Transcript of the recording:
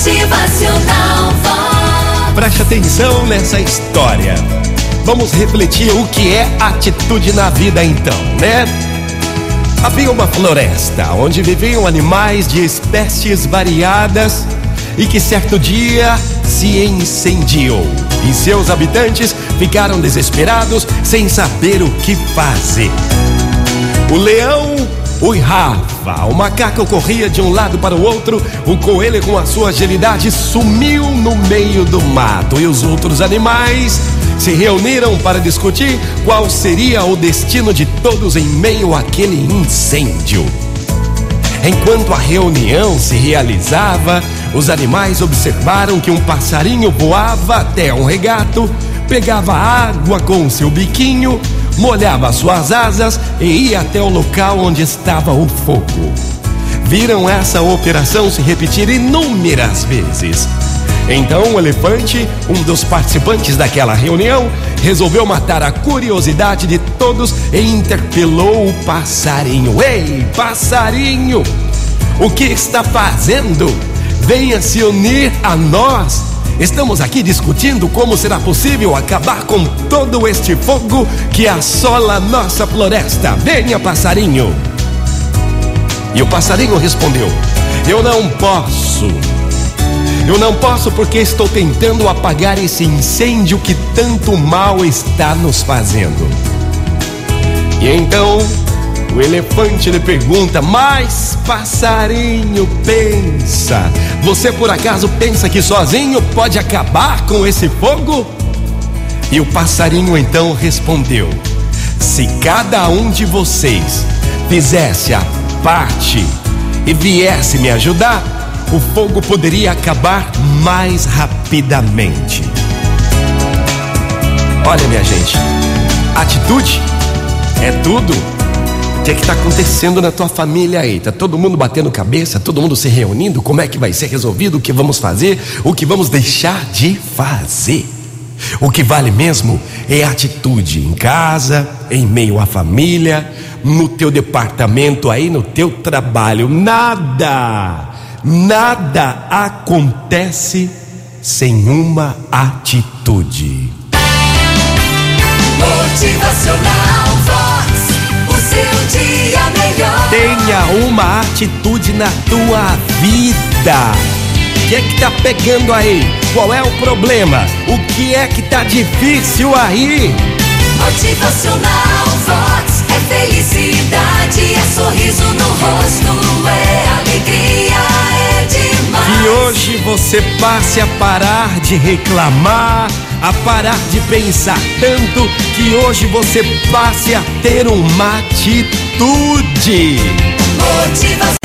Motivacional Vox. Preste atenção nessa história. Vamos refletir o que é atitude na vida então, né? Havia uma floresta onde viviam animais de espécies variadas e que certo dia se incendiou. E seus habitantes ficaram desesperados sem saber o que fazer. O leão uirrava, o macaco corria de um lado para o outro, o coelho, com a sua agilidade, sumiu no meio do mato e os outros animais se reuniram para discutir qual seria o destino de todos em meio àquele incêndio. Enquanto a reunião se realizava, os animais observaram que um passarinho voava até um regato, pegava água com seu biquinho, molhava suas asas e ia até o local onde estava o fogo. Viram essa operação se repetir inúmeras vezes. Então o elefante, um dos participantes daquela reunião, resolveu matar a curiosidade de todos e interpelou o passarinho. Ei, passarinho! O que está fazendo? Venha se unir a nós. Estamos aqui discutindo como será possível acabar com todo este fogo que assola nossa floresta. Venha, passarinho! E o passarinho respondeu: Eu não posso. Eu não posso porque estou tentando apagar esse incêndio que tanto mal está nos fazendo. E então o elefante lhe pergunta: Mas, passarinho, pensa, você por acaso pensa que sozinho pode acabar com esse fogo? E o passarinho então respondeu: Se cada um de vocês fizesse a parte e viesse me ajudar, o fogo poderia acabar mais rapidamente. Olha, minha gente, atitude é tudo. O que é que está acontecendo na tua família aí? Tá todo mundo batendo cabeça, todo mundo se reunindo? Como é que vai ser resolvido? O que vamos fazer? O que vamos deixar de fazer? O que vale mesmo é a atitude em casa, em meio à família, no teu departamento aí, no teu trabalho. Nada, nada acontece sem uma atitude. Motivacional Tenha uma atitude na tua vida. O que é que tá pegando aí? Qual é o problema? O que é que tá difícil aí? Motivacional Vox. É felicidade, é sorriso no rosto, é alegria, é demais. Que hoje você passe a parar de reclamar, a parar de pensar tanto, que hoje você passe a ter uma atitude. Motivacional